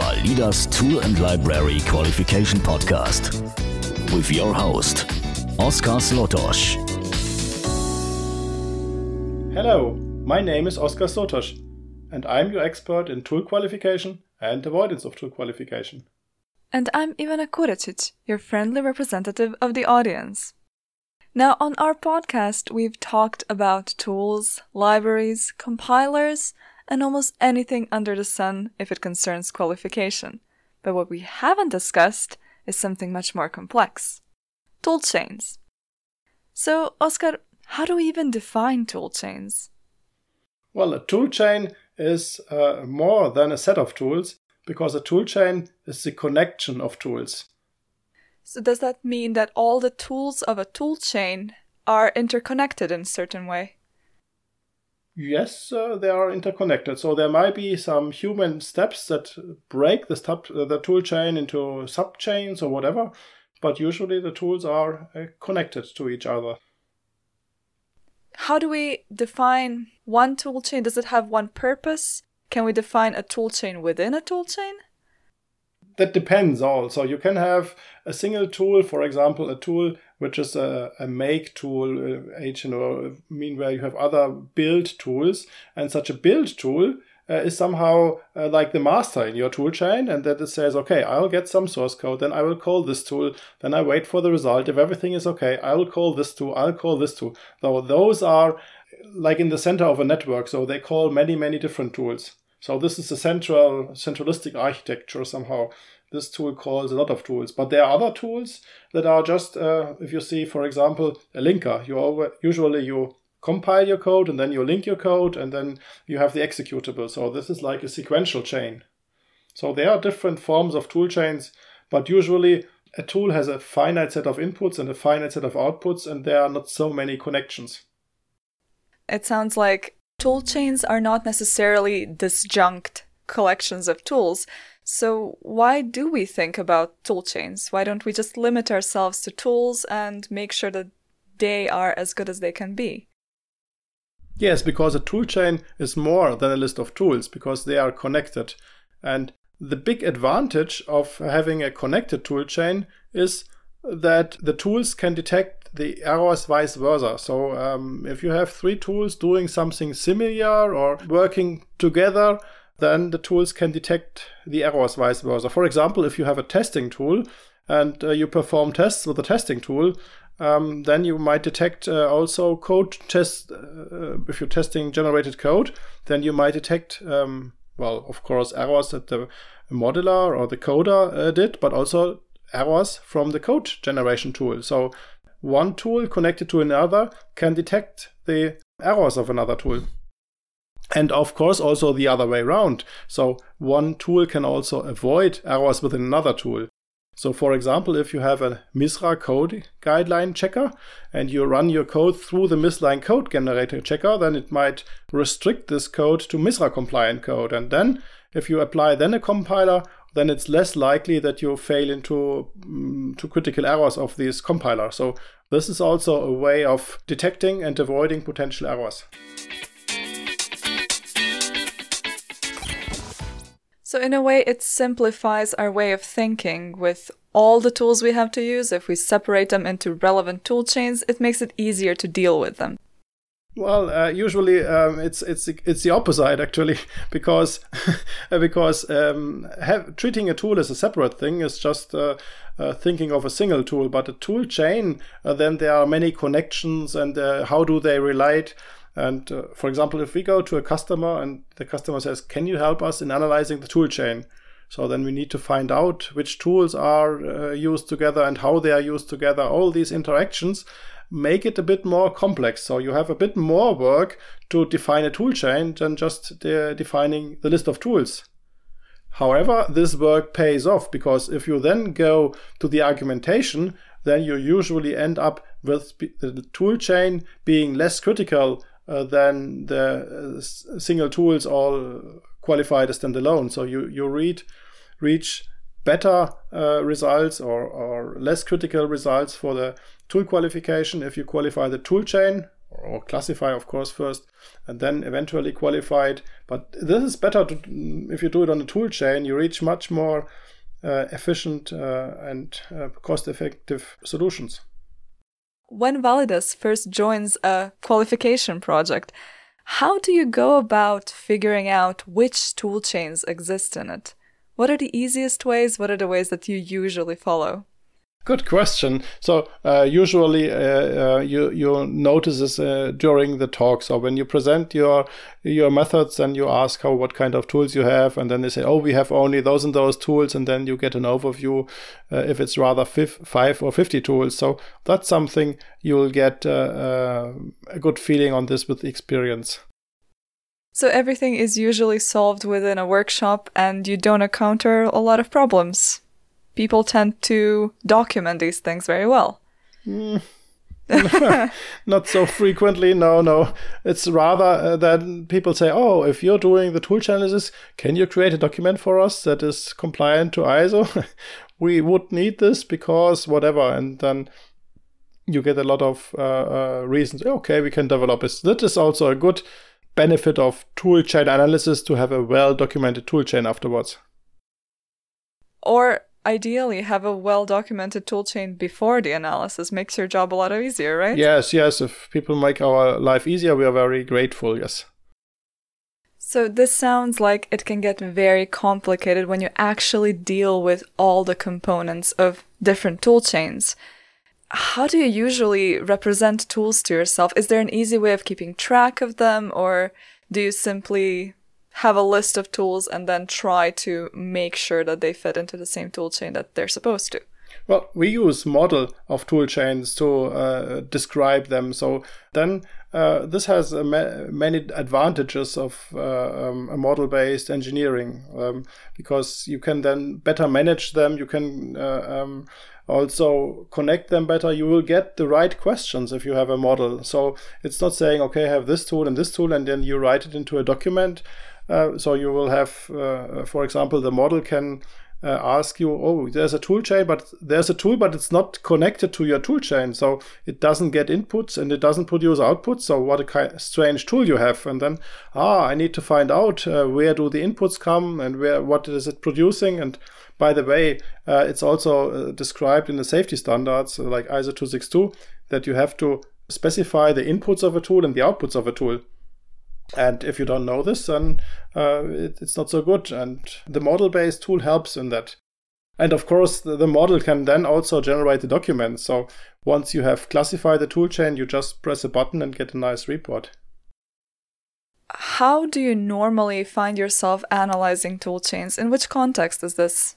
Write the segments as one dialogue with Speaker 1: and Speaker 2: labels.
Speaker 1: Validas Tool and Library Qualification Podcast with your host, Oskar Zlotosz.
Speaker 2: Hello, my name is Oskar Zlotosz, and I'm your expert in tool qualification and avoidance of tool qualification.
Speaker 3: And I'm Ivana Kurecic, your friendly representative of the audience. Now, on our podcast, we've talked about tools, libraries, compilers, and almost anything under the sun if it concerns qualification. But what we haven't discussed is something much more complex toolchains. So, Oskar, how do we even define toolchains?
Speaker 2: Well, a toolchain is uh, more than a set of tools because a toolchain is the connection of tools.
Speaker 3: So, does that mean that all the tools of a toolchain are interconnected in a certain way?
Speaker 2: Yes, uh, they are interconnected. So there might be some human steps that break the, uh, the tool chain into sub chains or whatever, but usually the tools are uh, connected to each other.
Speaker 3: How do we define one tool chain? Does it have one purpose? Can we define a tool chain within a tool chain?
Speaker 2: That depends also. You can have a single tool, for example, a tool which is a, a make tool, uh, HNO, meanwhile you have other build tools, and such a build tool uh, is somehow uh, like the master in your tool chain, and that it says, okay, I'll get some source code, then I will call this tool, then I wait for the result. If everything is okay, I will call this tool, I'll call this tool. So those are like in the center of a network, so they call many, many different tools. So this is a central, centralistic architecture somehow this tool calls a lot of tools. But there are other tools that are just, uh, if you see, for example, a linker. You always, usually you compile your code and then you link your code and then you have the executable. So this is like a sequential chain. So there are different forms of tool chains, but usually a tool has a finite set of inputs and a finite set of outputs, and there are not so many connections.
Speaker 3: It sounds like tool chains are not necessarily disjunct collections of tools. So, why do we think about toolchains? Why don't we just limit ourselves to tools and make sure that they are as good as they can be?
Speaker 2: Yes, because a toolchain is more than a list of tools because they are connected. And the big advantage of having a connected toolchain is that the tools can detect the errors vice versa. So um, if you have three tools doing something similar or working together, then the tools can detect the errors vice versa. For example, if you have a testing tool and uh, you perform tests with a testing tool, um, then you might detect uh, also code tests. Uh, if you're testing generated code, then you might detect, um, well, of course, errors that the modeler or the coder uh, did, but also errors from the code generation tool. So one tool connected to another can detect the errors of another tool. And of course, also the other way around. So one tool can also avoid errors within another tool. So for example, if you have a MISRA code guideline checker and you run your code through the MISRA code generator checker, then it might restrict this code to MISRA compliant code. And then if you apply then a compiler, then it's less likely that you fail into um, to critical errors of this compiler. So this is also a way of detecting and avoiding potential errors.
Speaker 3: So, in a way, it simplifies our way of thinking with all the tools we have to use. If we separate them into relevant tool chains, it makes it easier to deal with them.
Speaker 2: Well, uh, usually um, it's it's it's the opposite actually, because because um, have, treating a tool as a separate thing is just uh, uh, thinking of a single tool. But a tool chain, uh, then there are many connections, and uh, how do they relate? And uh, for example, if we go to a customer and the customer says, Can you help us in analyzing the tool chain? So then we need to find out which tools are uh, used together and how they are used together. All these interactions make it a bit more complex. So you have a bit more work to define a tool chain than just de- defining the list of tools. However, this work pays off because if you then go to the argumentation, then you usually end up with the tool chain being less critical uh, than the uh, single tools all qualified as standalone. So you, you read, reach better uh, results or, or less critical results for the tool qualification if you qualify the tool chain or classify, of course, first, and then eventually qualify it. But this is better to, if you do it on a tool chain, you reach much more uh, efficient uh, and uh, cost effective solutions.
Speaker 3: When Validas first joins a qualification project, how do you go about figuring out which tool chains exist in it? What are the easiest ways? What are the ways that you usually follow?
Speaker 2: Good question. So uh, usually uh, uh, you you notice this uh, during the talks or when you present your your methods and you ask how what kind of tools you have, and then they say, oh, we have only those and those tools, and then you get an overview uh, if it's rather fif- five or fifty tools. So that's something you will get uh, a good feeling on this with experience.
Speaker 3: So everything is usually solved within a workshop, and you don't encounter a lot of problems people tend to document these things very well.
Speaker 2: Mm. Not so frequently, no, no. It's rather uh, that people say, oh, if you're doing the tool challenges, can you create a document for us that is compliant to ISO? we would need this because whatever. And then you get a lot of uh, uh, reasons. Okay, we can develop this. That is also a good benefit of toolchain analysis to have a well documented toolchain afterwards.
Speaker 3: Or ideally have a well documented toolchain before the analysis makes your job a lot easier, right?
Speaker 2: Yes, yes. If people make our life easier, we are very grateful, yes.
Speaker 3: So, this sounds like it can get very complicated when you actually deal with all the components of different toolchains. How do you usually represent tools to yourself? Is there an easy way of keeping track of them, or do you simply have a list of tools and then try to make sure that they fit into the same tool chain that they're supposed to.
Speaker 2: Well, we use model of tool chains to uh, describe them. So then uh, this has uh, ma- many advantages of uh, um, a model-based engineering um, because you can then better manage them. You can uh, um, also connect them better. You will get the right questions if you have a model. So it's not saying, okay, I have this tool and this tool, and then you write it into a document. Uh, so you will have, uh, for example, the model can uh, ask you, oh, there's a tool chain, but there's a tool, but it's not connected to your tool chain. So it doesn't get inputs and it doesn't produce outputs. So what a kind strange tool you have. And then, ah, I need to find out uh, where do the inputs come and where, what is it producing? And by the way, uh, it's also uh, described in the safety standards like ISO 262 that you have to specify the inputs of a tool and the outputs of a tool. And if you don't know this, then uh, it, it's not so good. And the model based tool helps in that. And of course, the, the, model can then also generate the document. So once you have classified the toolchain, you just press a button and get a nice report.
Speaker 3: How do you normally find yourself analyzing toolchains? In which context is this?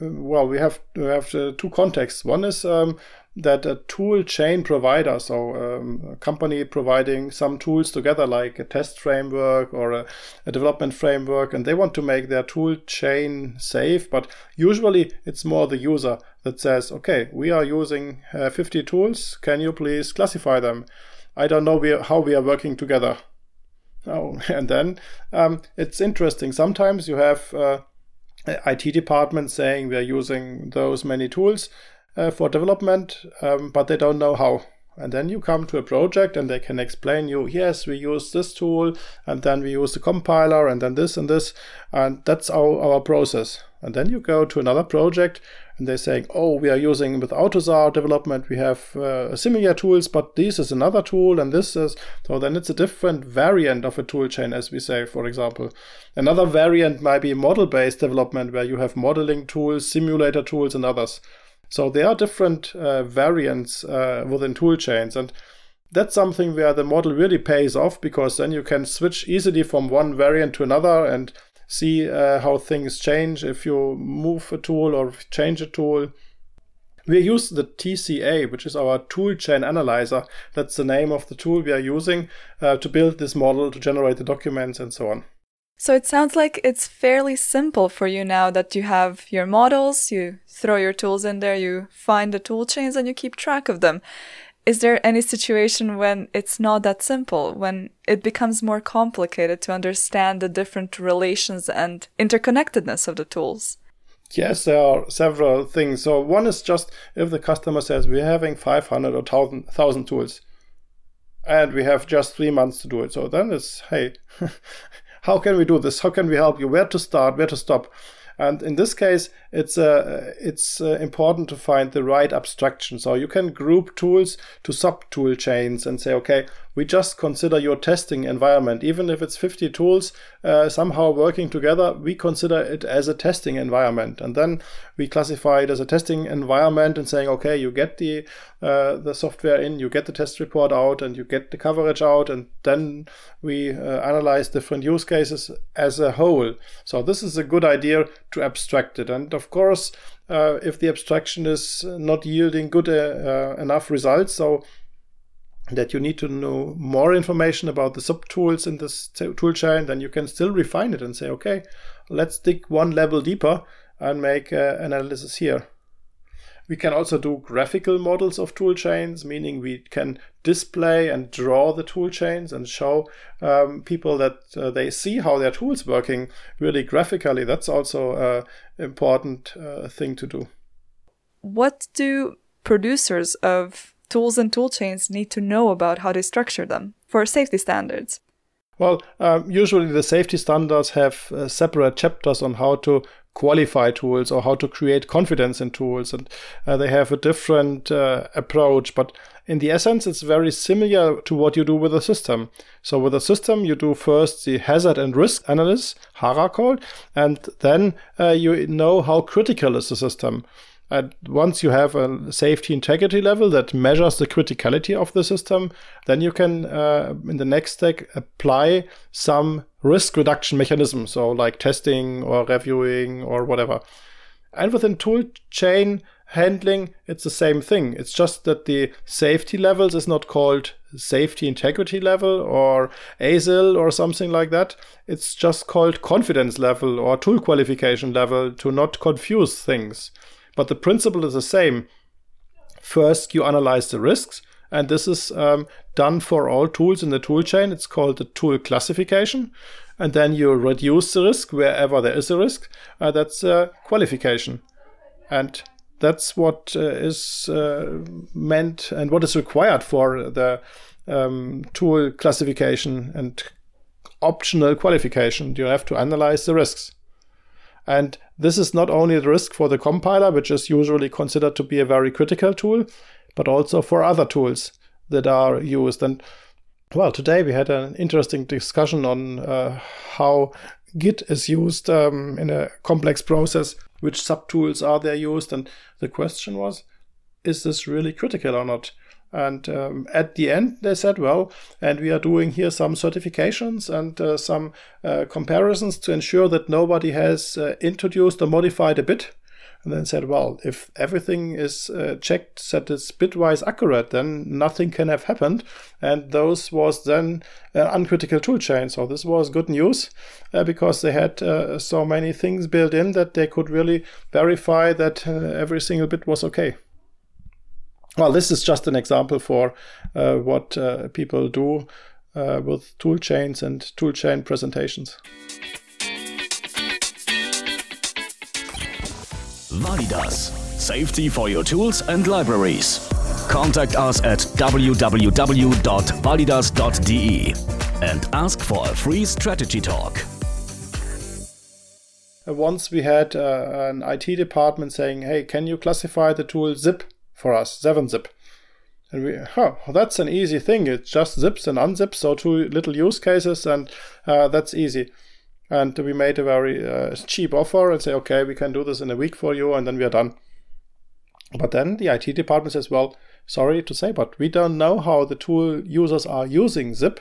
Speaker 2: Well, we have we have uh, two contexts. One is um, that a tool chain provider, so um, a company providing some tools together, like a test framework or a, a, development framework, and they want to make their tool chain safe. But usually it's more the user that says, okay, we are using uh, 50 tools. Can you please classify them? I don't know how we are working together. Oh, and then um, it's interesting. Sometimes you have uh, IT departments saying we are using those many tools uh, for development, um, but they don't know how. And then you come to a project and they can explain you, yes, we use this tool and then we use the compiler and then this and this. And that's our, our process. And then you go to another project and they're saying, oh, we are using with AUTOSAR development, we have uh, similar tools, but this is another tool and this is. So then it's a different variant of a tool chain, as we say, for example. Another variant might be model based development where you have modeling tools, simulator tools, and others. So there are different uh, variants uh, within toolchains, and that's something where the model really pays off because then you can switch easily from one variant to another and see uh, how things change if you move a tool or change a tool. We use the TCA, which is our toolchain analyzer. That's the name of the tool we are using uh, to build this model, to generate the documents, and so on.
Speaker 3: So it sounds like it's fairly simple for you now that you have your models, you throw your tools in there, you find the tool chains, and you keep track of them. Is there any situation when it's not that simple, when it becomes more complicated to understand the different relations and interconnectedness of the tools?
Speaker 2: Yes, there are several things. So, one is just if the customer says we're having 500 or 1,000 tools, and we have just three months to do it. So then it's, hey, how can we do this? How can we help you? Where to start? Where to stop? And in this case, it's uh, it's uh, important to find the right abstraction. So you can group tools to sub tool chains and say, okay, we just consider your testing environment, even if it's 50 tools uh, somehow working together, we consider it as a testing environment. And then we classify it as a testing environment and saying, okay, you get the uh, the software in, you get the test report out, and you get the coverage out, and then we uh, analyze different use cases as a whole. So this is a good idea to abstract it. And of course, uh, if the abstraction is not yielding good uh, uh, enough results, so that you need to know more information about the subtools in this toolchain, then you can still refine it and say, okay, let's dig one level deeper and make uh, analysis here. We can also do graphical models of toolchains, meaning we can display and draw the toolchains and show um, people that uh, they see how their tool's working really graphically. That's also an important uh, thing to do.
Speaker 3: What do producers of tools and toolchains need to know about how to structure them for safety standards?
Speaker 2: Well, um, usually the safety standards have uh, separate chapters on how to qualify tools or how to create confidence in tools, and uh, they have a different uh, approach. But in the essence, it's very similar to what you do with a system. So with a system, you do first the hazard and risk analysis, HARA called, and then uh, you know how critical is the system. And once you have a safety integrity level that measures the criticality of the system, then you can, uh, in the next step, apply some risk reduction mechanism. So, like testing or reviewing or whatever. And within tool chain handling, it's the same thing. It's just that the safety levels is not called safety integrity level or ASIL or something like that. It's just called confidence level or tool qualification level to not confuse things. But the principle is the same. First, you analyze the risks, and this is um, done for all tools in the tool chain. It's called the tool classification. And then you reduce the risk wherever there is a risk. Uh, that's uh, qualification. And that's what uh, is uh, meant and what is required for the um, tool classification and optional qualification. You have to analyze the risks. And this is not only the risk for the compiler, which is usually considered to be a very critical tool, but also for other tools that are used. And well, today we had an interesting discussion on uh, how Git is used um, in a complex process, which subtools are there used, and the question was, is this really critical or not? And um, at the end, they said, well, and we are doing here some certifications and uh, some uh, comparisons to ensure that nobody has uh, introduced or modified a bit. And then said, well, if everything is uh, checked that it's bitwise accurate, then nothing can have happened. And those was then an uncritical tool chain. So this was good news uh, because they had uh, so many things built in that they could really verify that every single bit was okay. Well, this is just an example for uh, what uh, people do uh, with tool chains and toolchain presentations.
Speaker 1: Validas. Safety for your tools and libraries. Contact us at www.validas.de and ask for a free strategy talk.
Speaker 2: Once we had uh, an IT department saying, hey, can you classify the tool zip for us, 7-zip. And we, oh, that's an easy thing. It just zips and unzips, so two little use cases, and uh, that's easy. And we made a very uh, cheap offer and say, okay, we can do this in a week for you, and then we are done. But then the IT department says, well, sorry to say, but we don't know how the tool users are using zip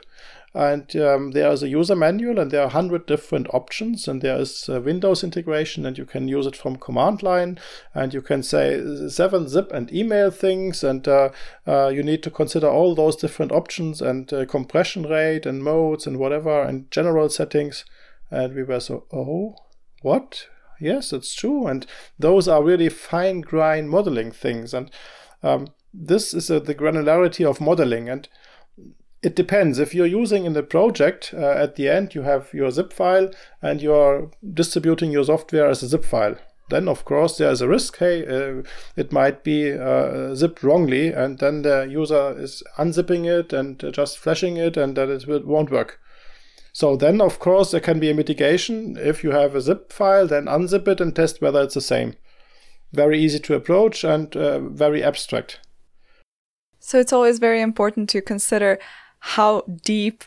Speaker 2: and um, there is a user manual and there are 100 different options and there is windows integration and you can use it from command line and you can say 7 zip and email things and uh, uh, you need to consider all those different options and uh, compression rate and modes and whatever and general settings. And we were so oh what? Yes it's true. And those are really fine grain modeling things. And um, this is uh, the granularity of modeling. And it depends. If you're using in the project, uh, at the end you have your zip file and you're distributing your software as a zip file. then of course there is a risk. Hey, uh, it might be uh, zipped wrongly, and then the user is unzipping it and just flashing it, and that it won't work. So then, of course, there can be a mitigation. If you have a zip file, then unzip it and test whether it's the same. Very easy to approach and uh, very abstract.
Speaker 3: So it's always very important to consider how deep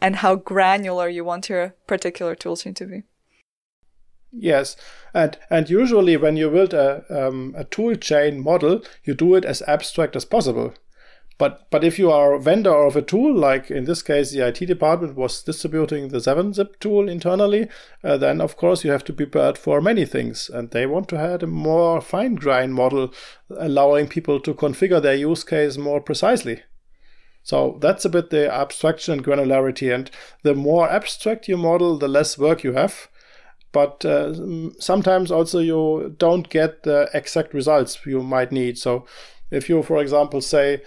Speaker 3: and how granular you want your particular toolchain to be.
Speaker 2: Yes, and and usually when you build a um, a toolchain model, you do it as abstract as possible. But but if you are a vendor of a tool, like in this case the IT department was distributing the 7-zip tool internally, uh, then of course you have to be prepared for many things. And they want to have a more fine grain model, allowing people to configure their use case more precisely. So that's a bit the abstraction and granularity. And the more abstract you model, the less work you have. But uh, sometimes also you don't get the exact results you might need. So if you, for example, say,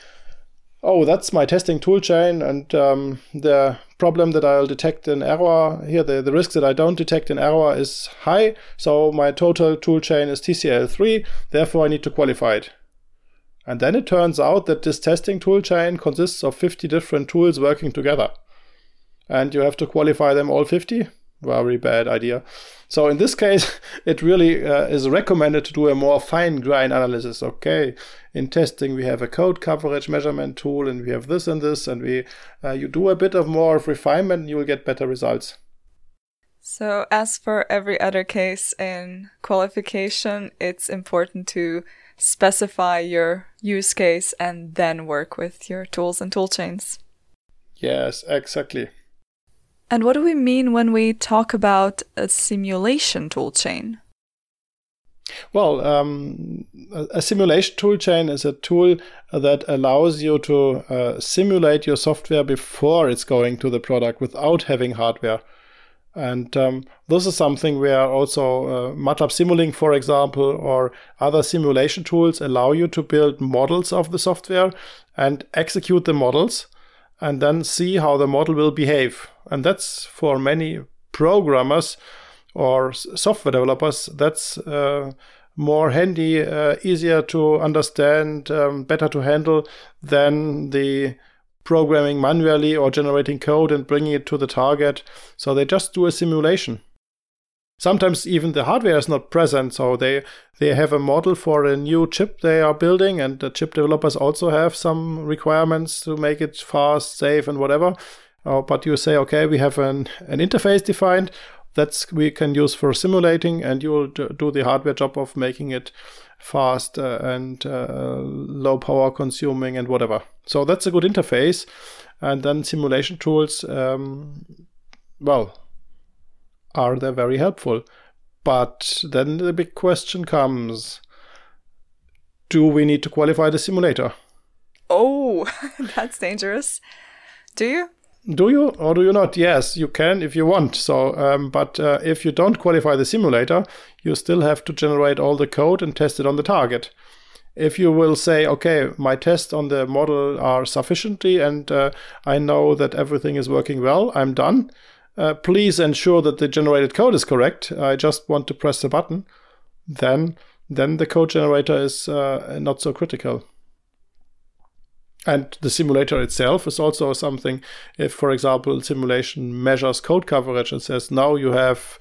Speaker 2: oh, that's my testing toolchain, and um, the problem that I'll detect in error here, the, the risk that I don't detect in error is high, so my total toolchain is TCL3, therefore I need to qualify it. And then it turns out that this testing tool chain consists of 50 different tools working together. And you have to qualify them all 50. Very bad idea. So in this case, it really uh, is recommended to do a more fine grain analysis. Okay, in testing we have a code coverage measurement tool, and we have this and this, and we uh, you do a bit of more of refinement, you will get better results.
Speaker 3: So as for every other case in qualification, it's important to specify your use case and then work with your tools and toolchains.
Speaker 2: Yes, exactly.
Speaker 3: And what do we mean when we talk about a simulation toolchain?
Speaker 2: Well, um, a simulation toolchain is a tool that allows you to uh, simulate your software before it's going to the product without having hardware. And um, this is something where also uh, MATLAB Simulink, for example, or other simulation tools allow you to build models of the software and execute the models and then see how the model will behave. And that's for many programmers or software developers, that's uh, more handy, uh, easier to understand, um, better to handle than the programming manually or generating code and bringing it to the target. So they just do a simulation. Sometimes even the hardware is not present, so they they have a model for a new chip they are building, and the chip developers also have some requirements to make it fast, safe, and whatever. Uh, but you say, okay, we have an, an interface defined that's we can use for simulating, and you will do the hardware job of making it fast uh, and uh, low power consuming and whatever. So that's a good interface. And then simulation tools, um, well, are they very helpful? But then the big question comes do we need to qualify the simulator?
Speaker 3: Oh, that's dangerous. Do you?
Speaker 2: Do you or do you not? Yes, you can if you want. So, um, but uh, if you don't qualify the simulator, you still have to generate all the code and test it on the target. If you will say, okay, my tests on the model are sufficiently, and uh, I know that everything is working well, I'm done uh, please ensure that the generated code is correct. I just want to press the button. Then, then the code generator is uh, not so critical. And the simulator itself is also something. If, for example, simulation measures code coverage and says now you have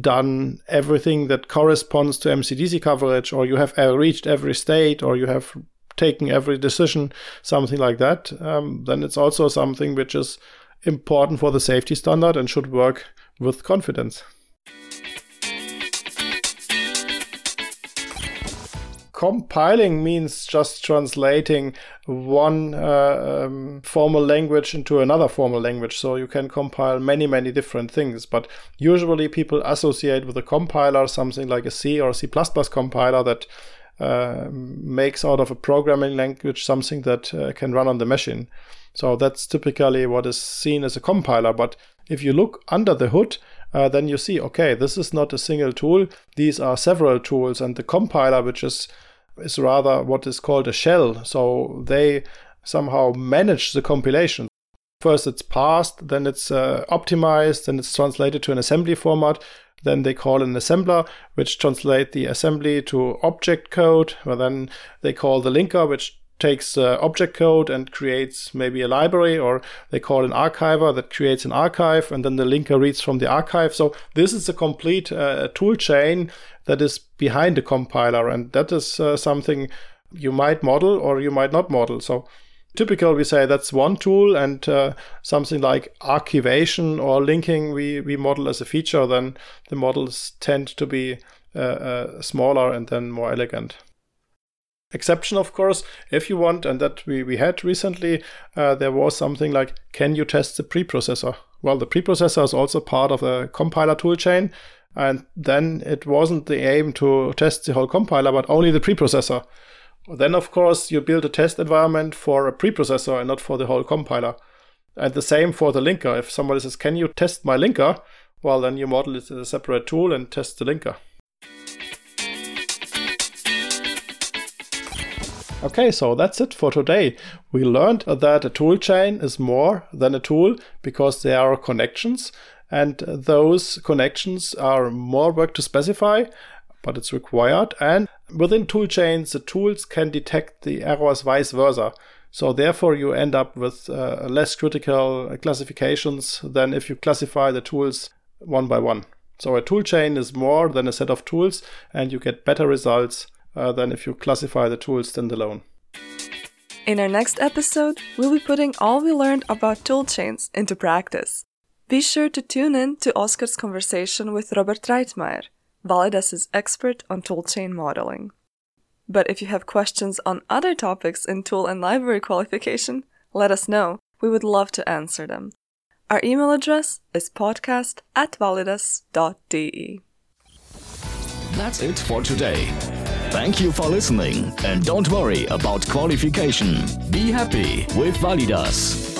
Speaker 2: done everything that corresponds to MCDC coverage, or you have reached every state, or you have taken every decision, something like that, um, then it's also something which is important for the safety standard and should work with confidence. Compiling means just translating one uh, um, formal language into another formal language. So you can compile many, many different things. But usually people associate with a compiler something like a C or C compiler that uh, makes out of a programming language something that uh, can run on the machine. So that's typically what is seen as a compiler. But if you look under the hood, uh, then you see, okay, this is not a single tool. These are several tools, and the compiler, which is is rather what is called a shell. So they somehow manage the compilation. First, it's parsed, then it's uh, optimized, then it's translated to an assembly format. Then they call an assembler, which translate the assembly to object code. Well, then they call the linker, which takes uh, object code and creates maybe a library, or they call an archiver that creates an archive, and then the linker reads from the archive. So this is a complete uh, tool chain that is behind the compiler, and that is uh, something you might model or you might not model. So typical we say that's one tool and uh, something like archivation or linking we, we model as a feature then the models tend to be uh, uh, smaller and then more elegant exception of course if you want and that we, we had recently uh, there was something like can you test the preprocessor well the preprocessor is also part of the compiler toolchain and then it wasn't the aim to test the whole compiler but only the preprocessor then, of course, you build a test environment for a preprocessor and not for the whole compiler. And the same for the linker. If somebody says, Can you test my linker? Well, then you model it as a separate tool and test the linker. Okay, so that's it for today. We learned that a tool chain is more than a tool because there are connections, and those connections are more work to specify but it's required. And within toolchains, the tools can detect the errors vice versa. So therefore, you end up with uh, less critical classifications than if you classify the tools one by one. So a toolchain is more than a set of tools, and you get better results uh, than if you classify the tool standalone.
Speaker 3: In our next episode, we'll be putting all we learned about toolchains into practice. Be sure to tune in to Oskar's conversation with Robert Reitmeier, Validas is expert on toolchain modeling. But if you have questions on other topics in tool and library qualification, let us know. We would love to answer them. Our email address is podcast at validas.de.
Speaker 1: That's it for today. Thank you for listening, and don't worry about qualification. Be happy with Validas.